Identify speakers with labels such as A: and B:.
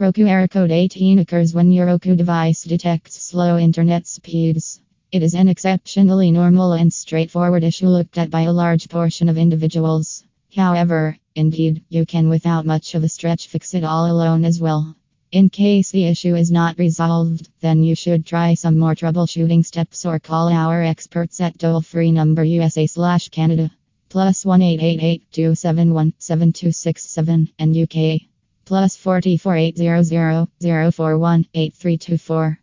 A: Roku error code 18 occurs when your Roku device detects slow internet speeds. It is an exceptionally normal and straightforward issue looked at by a large portion of individuals. However, indeed, you can without much of a stretch fix it all alone as well. In case the issue is not resolved, then you should try some more troubleshooting steps or call our experts at toll free number USA slash Canada plus 1 271 7267 and UK plus 44800 041 8324.